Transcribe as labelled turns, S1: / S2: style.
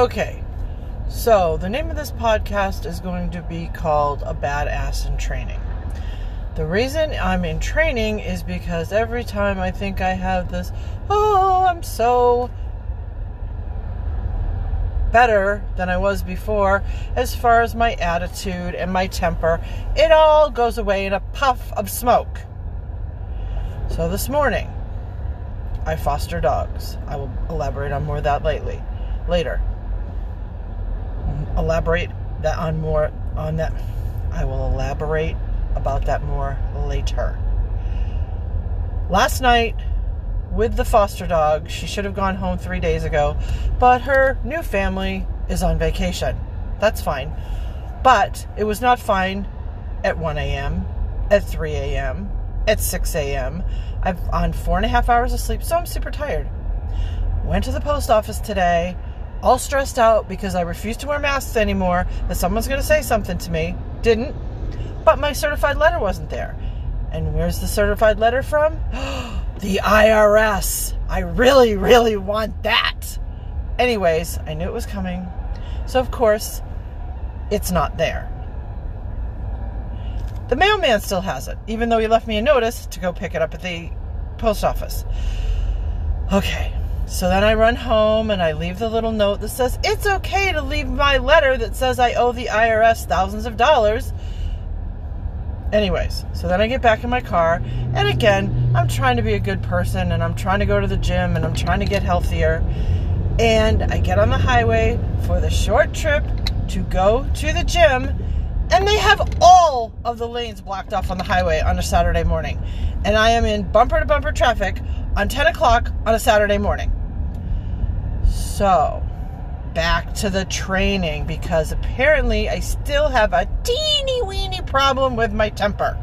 S1: Okay, so the name of this podcast is going to be called A Badass in Training. The reason I'm in training is because every time I think I have this, oh, I'm so better than I was before as far as my attitude and my temper, it all goes away in a puff of smoke. So this morning, I foster dogs. I will elaborate on more of that lately, later. Elaborate that on more on that. I will elaborate about that more later. Last night, with the foster dog, she should have gone home three days ago, but her new family is on vacation. That's fine. But it was not fine at 1 a.m., at 3 a.m., at 6 a.m. I'm on four and a half hours of sleep, so I'm super tired. Went to the post office today, all stressed out because I refuse to wear masks anymore, that someone's going to say something to me. Didn't. But my certified letter wasn't there. And where's the certified letter from? the IRS. I really, really want that. Anyways, I knew it was coming. So, of course, it's not there. The mailman still has it, even though he left me a notice to go pick it up at the post office. Okay, so then I run home and I leave the little note that says it's okay to leave my letter that says I owe the IRS thousands of dollars Anyways, so then I get back in my car, and again, I'm trying to be a good person, and I'm trying to go to the gym, and I'm trying to get healthier. And I get on the highway for the short trip to go to the gym, and they have all of the lanes blocked off on the highway on a Saturday morning. And I am in bumper to bumper traffic on 10 o'clock on a Saturday morning. So, back to the training because apparently I still have a teeny weeny problem with my temper.